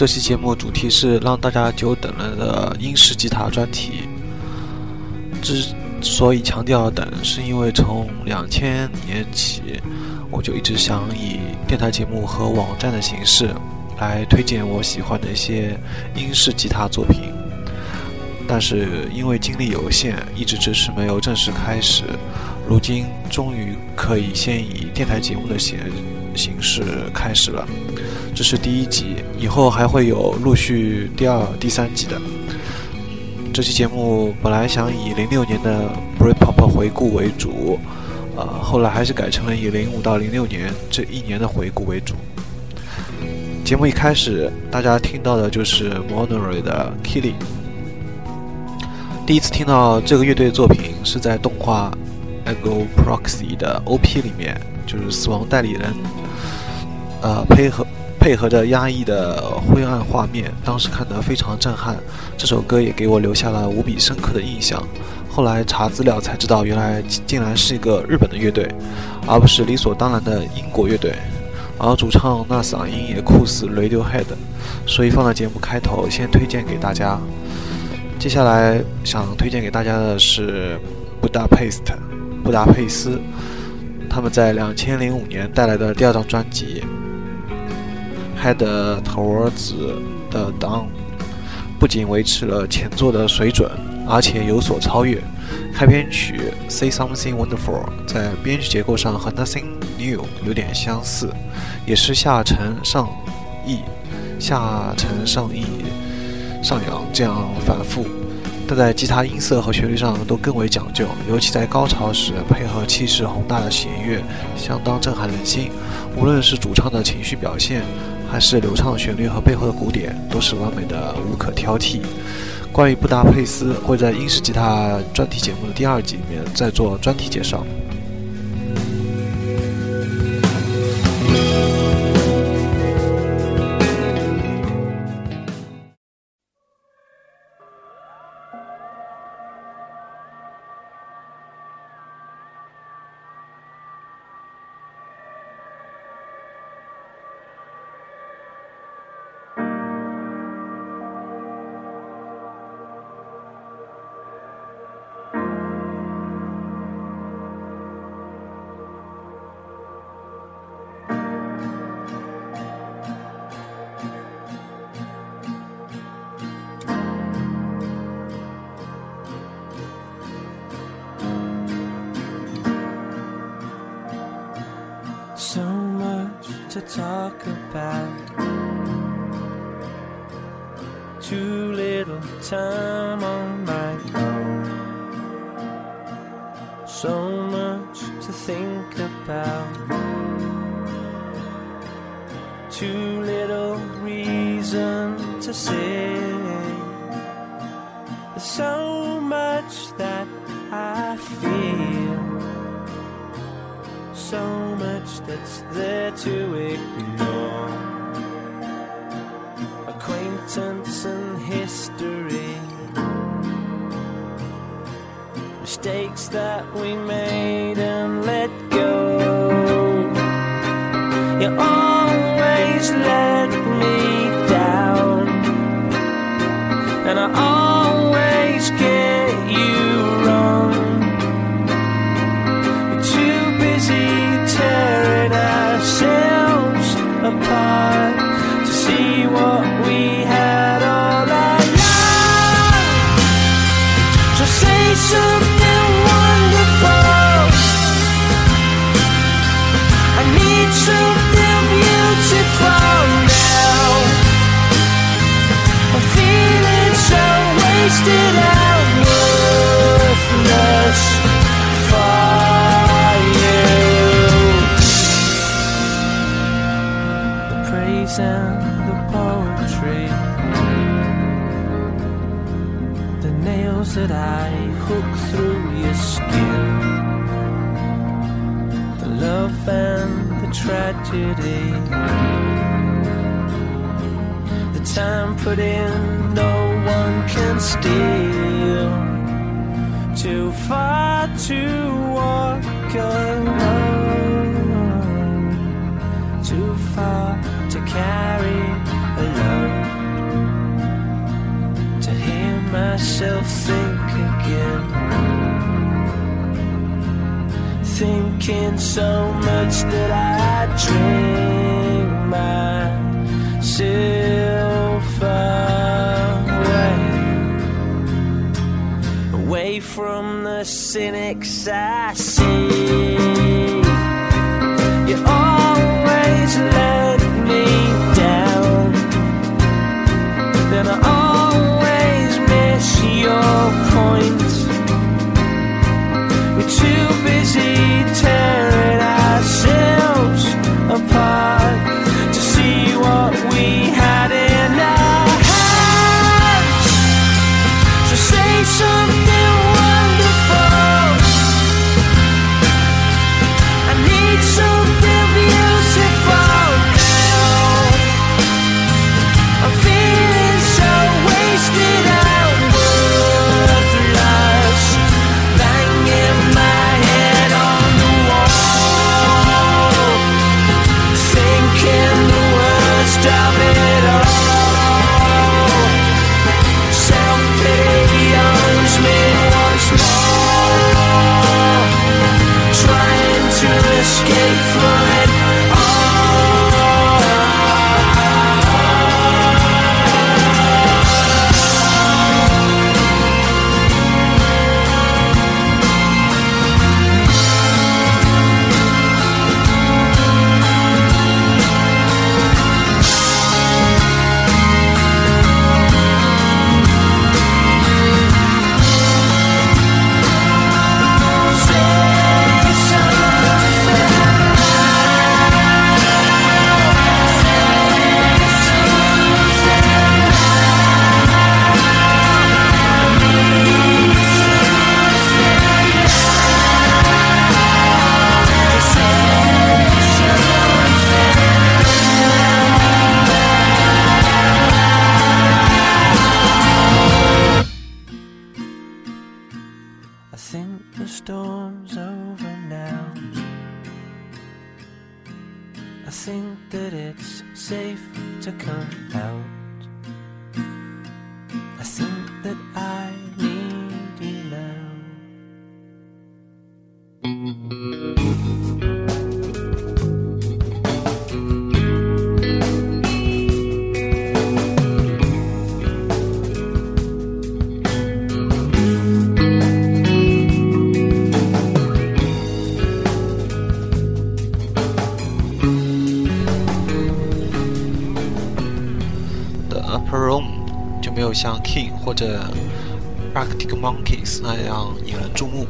这期节目主题是让大家久等了的英式吉他专题。之所以强调等，是因为从两千年起，我就一直想以电台节目和网站的形式来推荐我喜欢的一些英式吉他作品。但是因为精力有限，一直迟迟没有正式开始。如今终于可以先以电台节目的形形式开始了。这是第一集，以后还会有陆续第二、第三集的。这期节目本来想以零六年的 Britpop 回顾为主，呃，后来还是改成了以零五到零六年这一年的回顾为主。节目一开始，大家听到的就是 Monory 的 Killing。第一次听到这个乐队作品是在动画《Ego Proxy》的 OP 里面，就是死亡代理人，呃，配合。配合着压抑的灰暗画面，当时看得非常震撼。这首歌也给我留下了无比深刻的印象。后来查资料才知道，原来竟然是一个日本的乐队，而不是理所当然的英国乐队。而主唱那嗓音也酷似 Radiohead，所以放在节目开头先推荐给大家。接下来想推荐给大家的是布达佩斯，布达佩斯，他们在两千零五年带来的第二张专辑。Head Towards the Dawn 不仅维持了前作的水准，而且有所超越。开篇曲 Say Something Wonderful 在编曲结构上和 Nothing New 有点相似，也是下沉上抑、下沉上抑、上扬这样反复，但在吉他音色和旋律上都更为讲究，尤其在高潮时配合气势宏大的弦乐，相当震撼人心。无论是主唱的情绪表现，还是流畅的旋律和背后的鼓点，都是完美的，无可挑剔。关于布达佩斯，会在英式吉他专题节目的第二集里面再做专题介绍。Talk about. Too little time 或者 Arctic Monkeys 那样引人注目，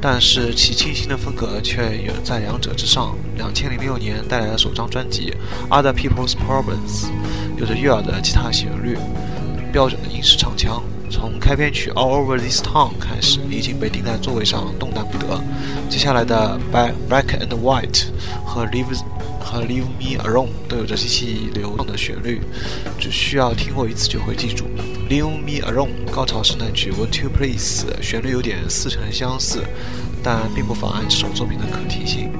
但是其清新的风格却远在两者之上。两千零六年带来的首张专辑《Other People's Problems》，有着悦耳的吉他旋律，标准的英式唱腔。从开篇曲《All Over This Town》开始，已经被钉在座位上动弹不得。接下来的《Black Black and White》和《Leaves》。Leave me alone 都有着极其流畅的旋律，只需要听过一次就会记住。Leave me alone 高潮时那句 Would you please？旋律有点似曾相似，但并不妨碍这首作品的可听性。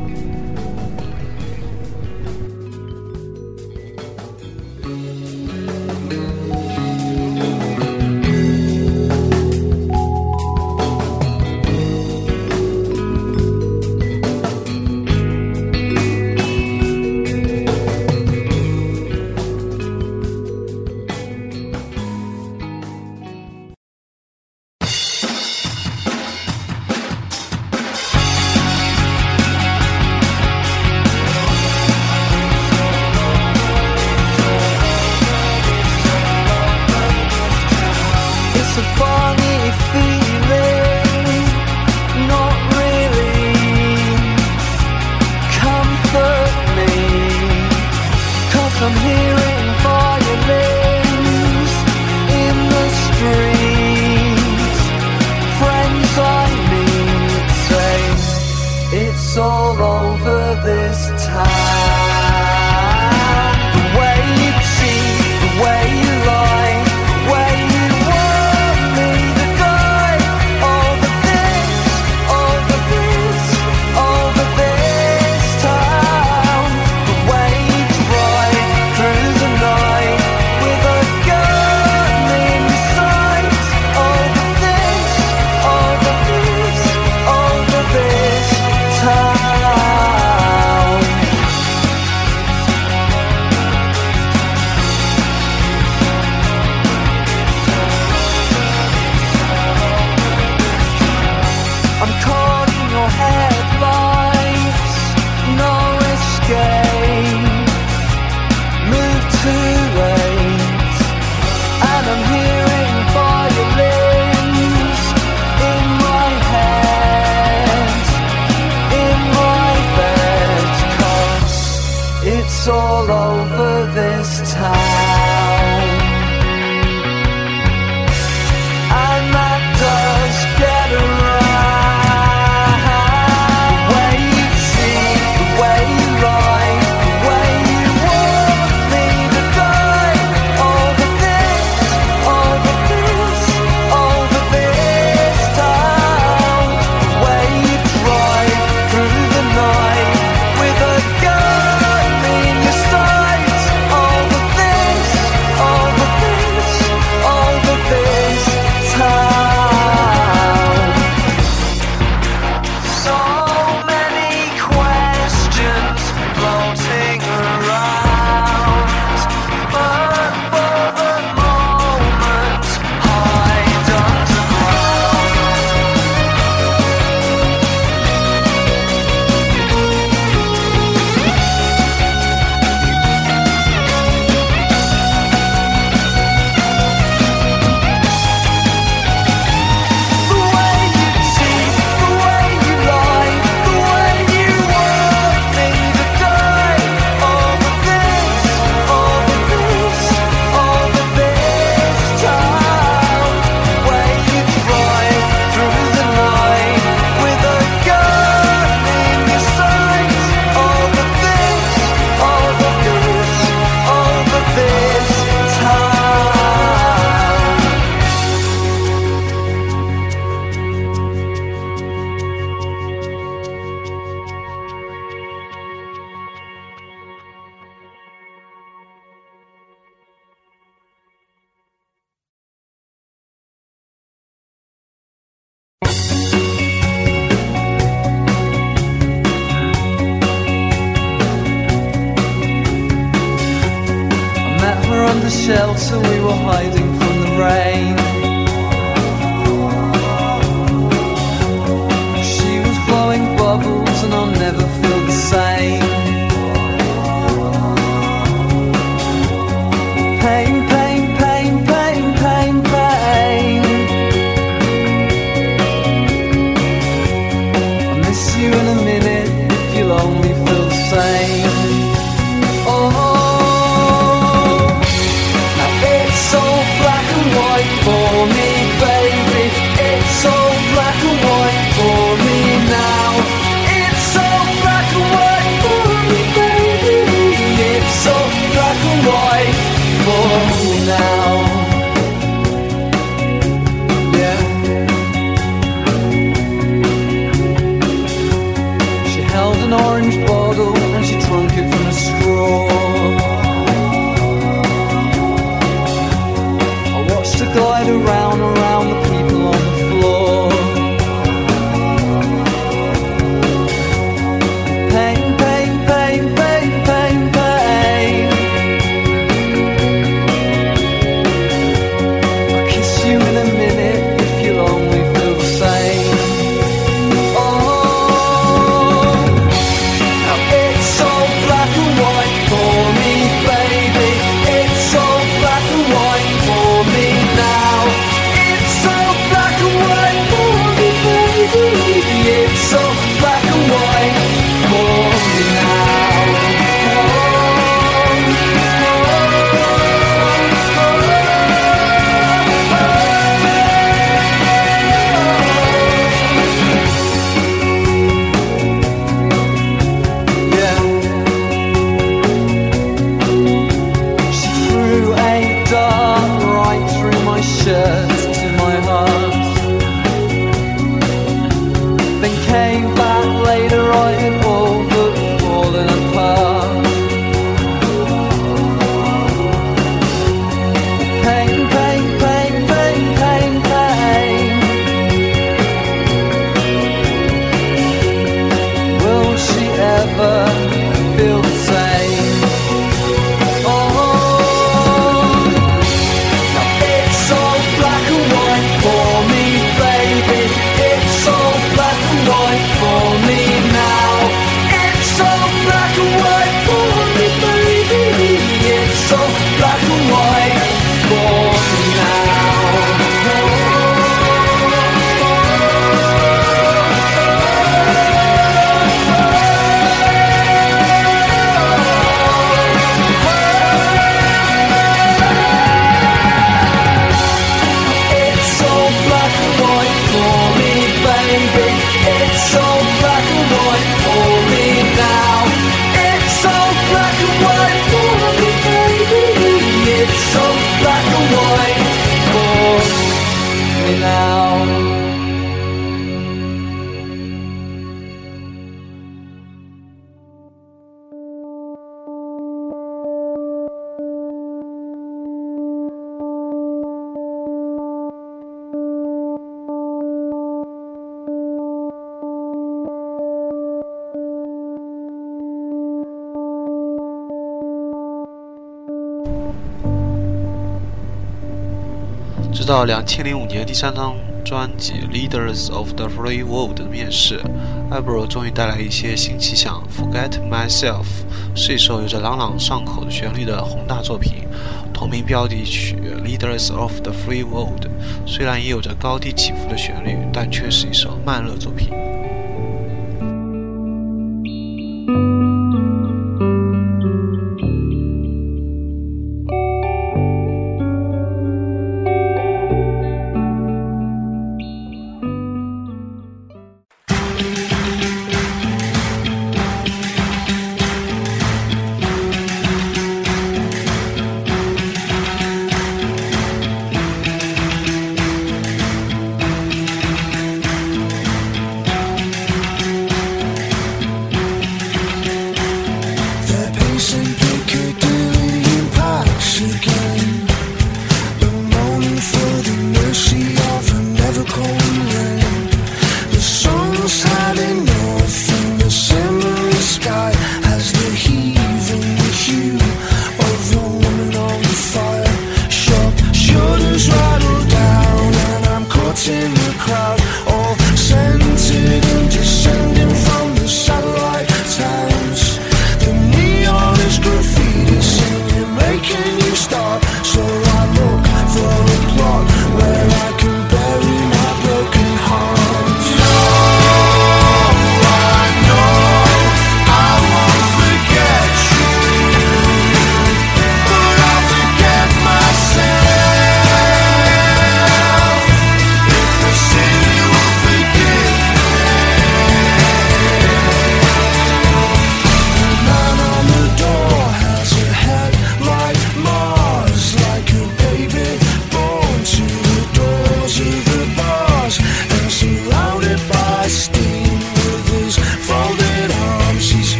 到两千零五年第三张专辑《Leaders of the Free World》的面世 a b r o 终于带来一些新气象。《Forget Myself》是一首有着朗朗上口的旋律的宏大作品，同名标题曲《Leaders of the Free World》虽然也有着高低起伏的旋律，但却是一首慢热作品。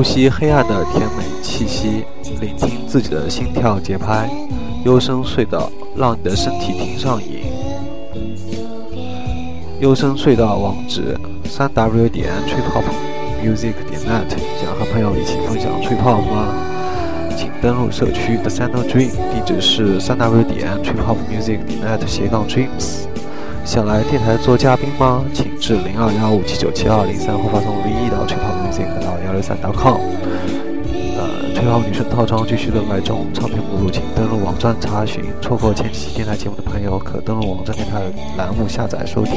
呼吸黑暗的甜美气息，聆听自己的心跳节拍，幽深隧道让你的身体听上瘾。幽深隧道网址：三 w 点 triphopmusic 点 net。想和朋友一起分享 triphop 吗？请登录社区 The Center Dream，地址是三 w 点 triphopmusic 点 net 斜杠 dreams。想来电台做嘉宾吗？请至零二幺五七九七二零三或发送 V 一到 t r i p l e music 到幺六三 .com。呃，吹泡女生套装继续热卖中，唱片目录请登录网站查询。错过前几期电台节目的朋友，可登录网站电台栏目下载收听。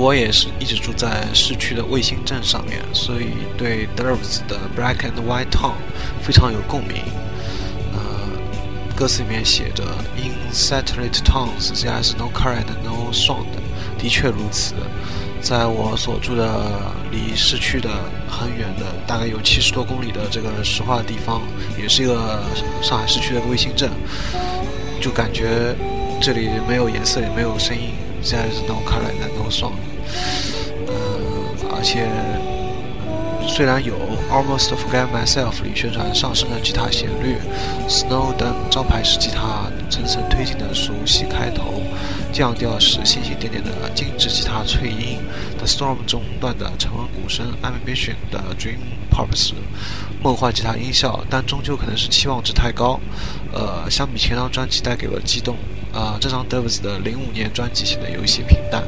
我也是一直住在市区的卫星镇上面，所以对 Derves 的 Black and White Town 非常有共鸣。呃，歌词里面写着 “In satellite towns there is no car and no sound”，的确如此。在我所住的离市区的很远的，大概有七十多公里的这个石化地方，也是一个上海市区的卫星镇，就感觉这里没有颜色，也没有声音，there is no color and 呃。而且虽然有 Almost Forget Myself 里宣传上升的吉他旋律，Snow 等招牌式吉他层层推进的熟悉开头，降调时星星点点的精致吉他脆音，The Storm 中段的沉稳鼓声，Ambition 的 Dream Pop 时梦幻吉他音效，但终究可能是期望值太高。呃，相比前张专辑带给我的激动，啊、这张 Dervis 的零五年专辑显得有一些平淡。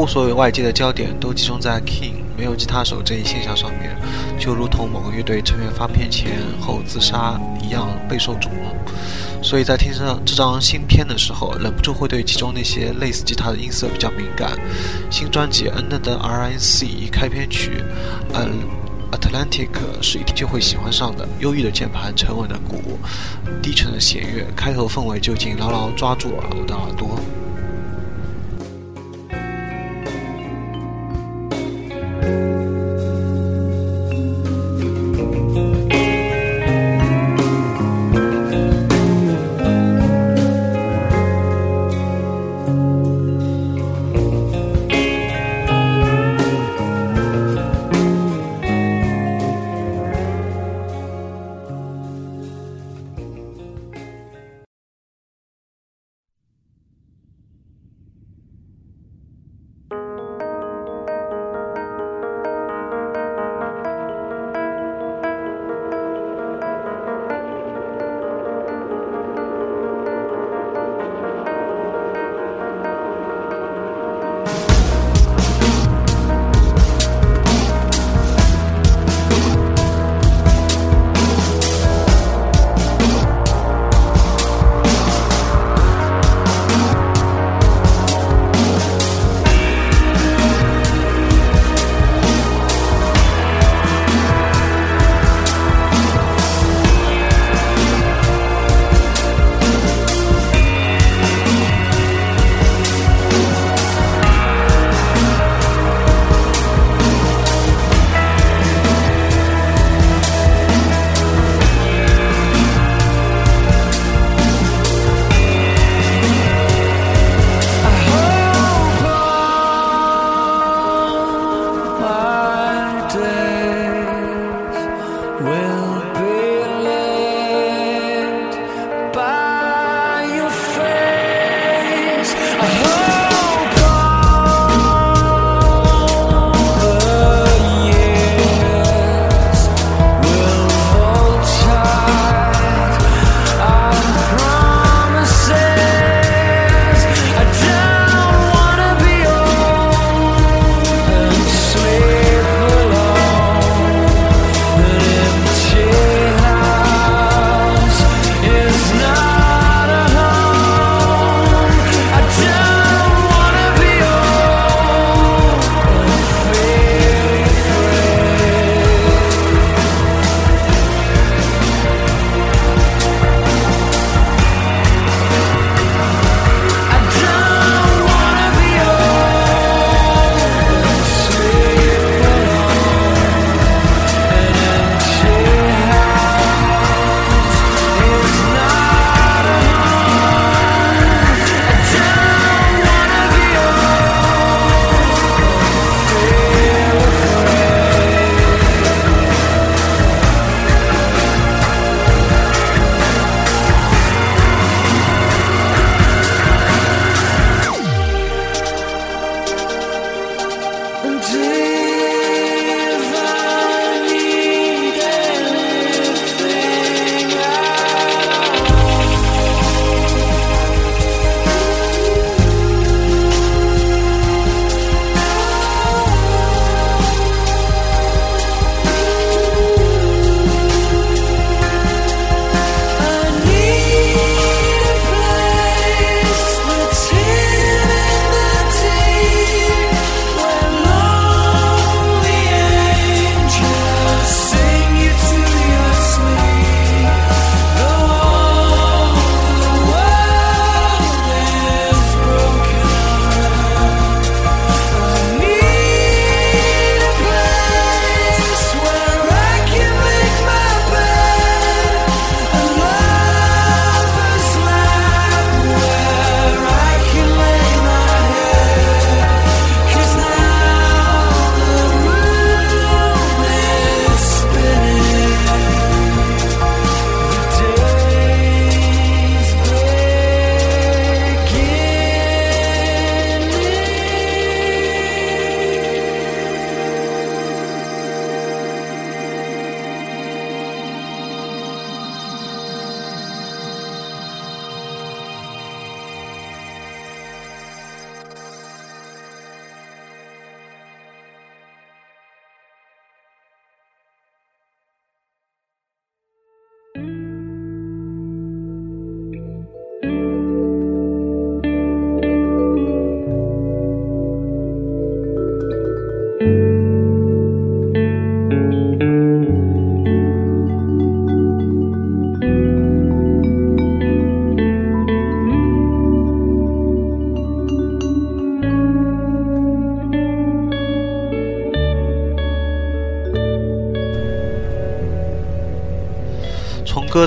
乎所有外界的焦点都集中在 King 没有吉他手这一现象上面，就如同某个乐队成员发片前后自杀一样备受瞩目。所以在听上这张新片的时候，忍不住会对其中那些类似吉他的音色比较敏感。新专辑《N 的 RNC》开篇曲，嗯。Atlantic 是一听就会喜欢上的，忧郁的键盘，沉稳的鼓，低沉的弦乐，开头氛围就已经牢牢抓住了我的耳朵。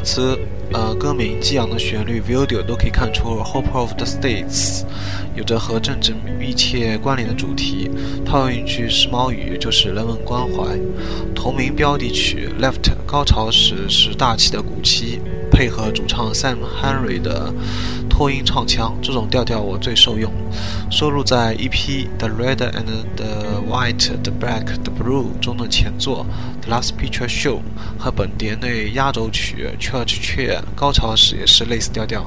词、呃歌名、激昂的旋律、video 都可以看出《Hope of the States》有着和政治密切关联的主题。套用一句时髦语，就是人文关怀。同名标题曲《Left》高潮时是大气的鼓气，配合主唱 Sam Henry 的拖音唱腔，这种调调我最受用。收录在 EP《The Red and the White, the Black, the Blue》中的前作《Last Picture Show》和本碟内压轴曲《Church Chair》高潮时也是类似调调。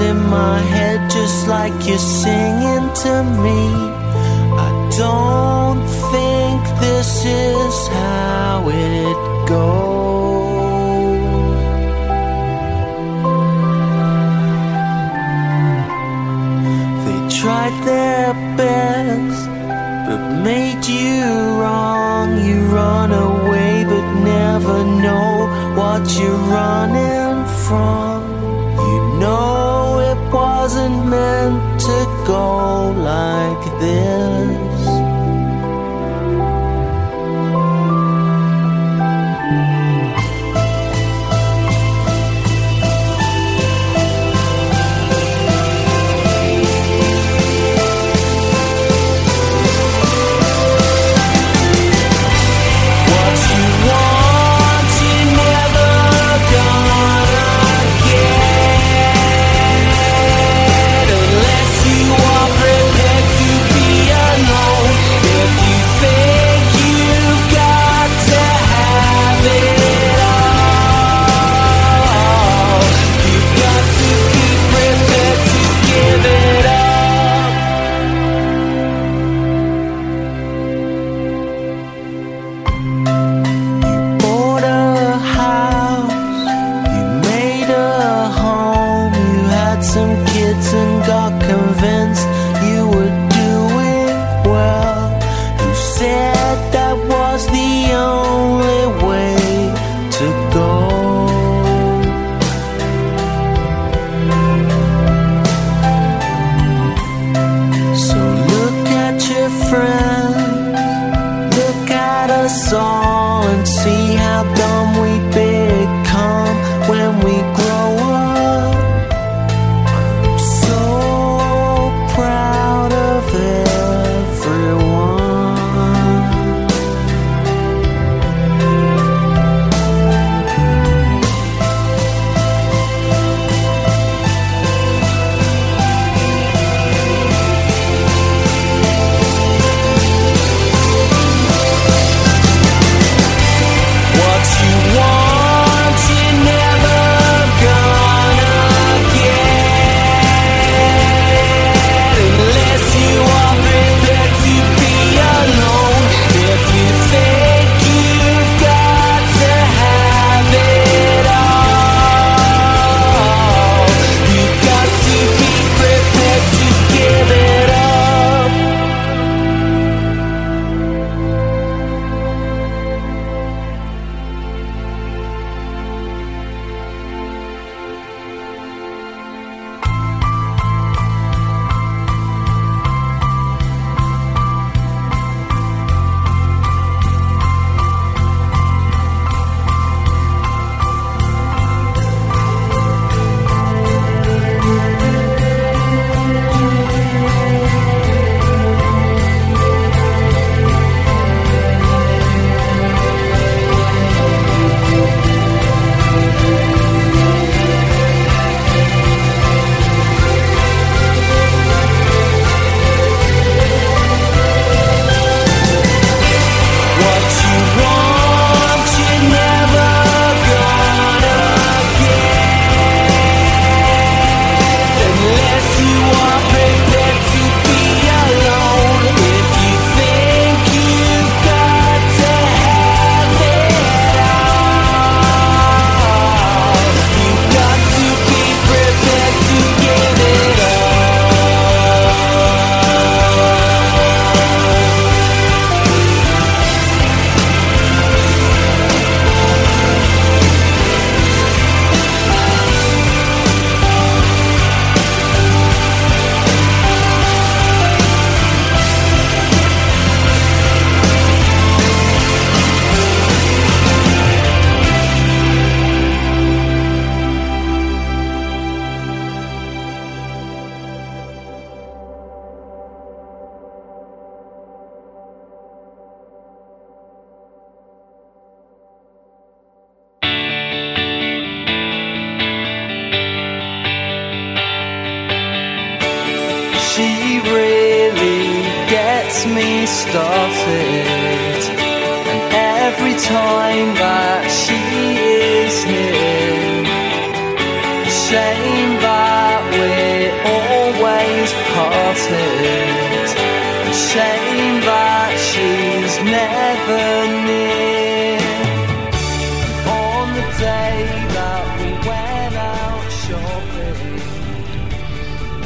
In my head, just like you're singing to me.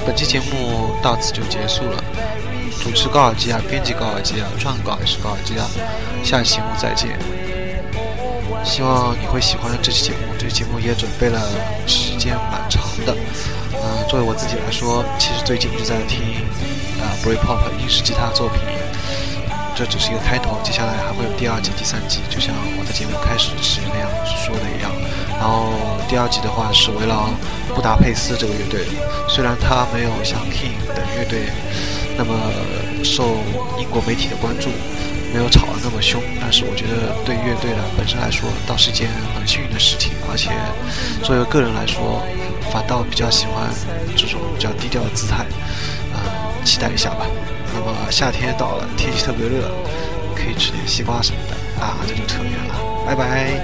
本期节目到此就结束了。主持高尔基啊，编辑高尔基啊，撰稿也是高尔基啊。下期节目再见。希望你会喜欢这期节目。这期节目也准备了时间蛮长的。嗯、作为我自己来说，其实最近一直在听啊、Britpop 英式吉他作品。这只是一个开头，接下来还会有第二季、第三季，就像我的节目开始时那样说的一样。然后第二季的话是围绕布达佩斯这个乐队，虽然它没有像 King 等乐队那么受英国媒体的关注，没有吵得那么凶，但是我觉得对乐队的本身来说，倒是一件很幸运的事情。而且作为个人来说，反倒比较喜欢这种比较低调的姿态，嗯、期待一下吧。那么夏天到了，天气特别热，可以吃点西瓜什么的啊，这就扯远了，拜拜。